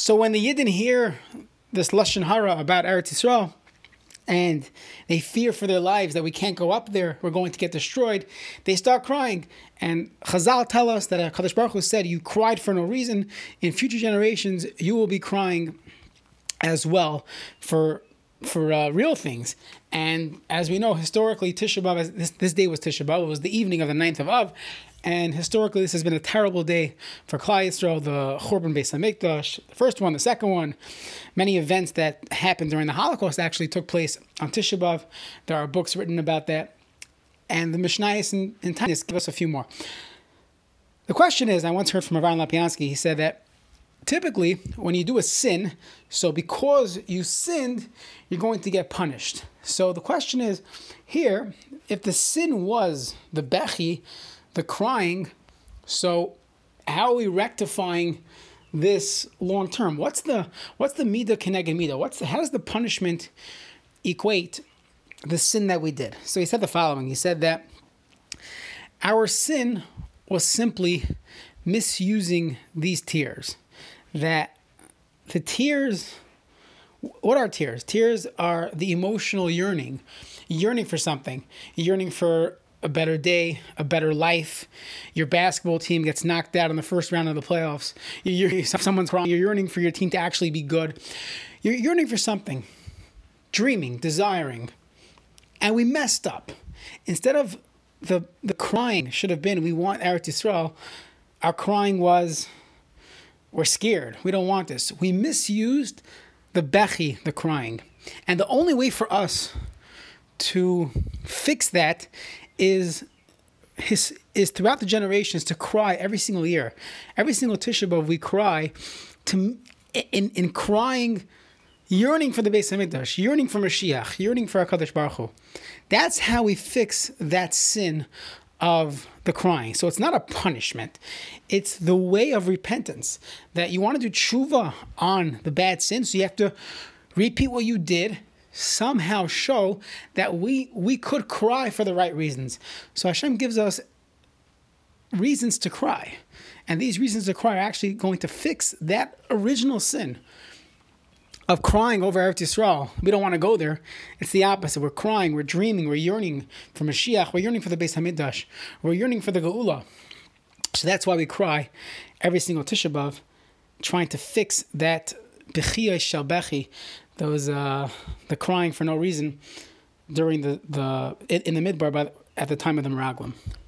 So when the Yidden hear this lashon hara about Eretz Yisrael, and they fear for their lives that we can't go up there, we're going to get destroyed, they start crying. And Chazal tell us that Kadosh Baruch Hu said, "You cried for no reason. In future generations, you will be crying as well for for uh, real things." And as we know, historically, Tisha B'av, this, this day was Tisha B'av. It was the evening of the 9th of Av, and historically, this has been a terrible day for Klal Yisrael, the Churban Beis Hamikdash, the first one, the second one. Many events that happened during the Holocaust actually took place on Tisha B'av. There are books written about that. And the Mishnayos and, and Taanis give us a few more. The question is, I once heard from Avraham Lapiansky, he said that typically when you do a sin, so because you sinned, you're going to get punished. So the question is, here, if the sin was the Bechi, the crying. So, how are we rectifying this long term? What's the what's the mida keneged mida? What's the, how does the punishment equate the sin that we did? So he said the following. He said that our sin was simply misusing these tears. That the tears what are tears? Tears are the emotional yearning, yearning for something, yearning for a better day, a better life. Your basketball team gets knocked out in the first round of the playoffs. You're, someone's wrong. You're yearning for your team to actually be good. You're yearning for something, dreaming, desiring. And we messed up. Instead of the, the crying should have been, we want Eretz Yisrael, our crying was, we're scared. We don't want this. We misused the bechi, the crying. And the only way for us to fix that is his is throughout the generations to cry every single year, every single Tisha B'av we cry to in in crying, yearning for the Beis Hamikdash, yearning for Mashiach, yearning for Hakadosh Baruch Hu. That's how we fix that sin of the crying. So it's not a punishment; it's the way of repentance that you want to do tshuva on the bad sin. So you have to repeat what you did somehow show that we we could cry for the right reasons. So Hashem gives us reasons to cry. And these reasons to cry are actually going to fix that original sin of crying over Eretz Yisrael. We don't want to go there. It's the opposite. We're crying, we're dreaming, we're yearning for Mashiach, we're yearning for the Beis Hamikdash, we're yearning for the Geula. So that's why we cry every single Tisha B'av, trying to fix that Bechiyah Shalbechi, those uh, the crying for no reason during the the in the midbar, but at the time of the Meraglim.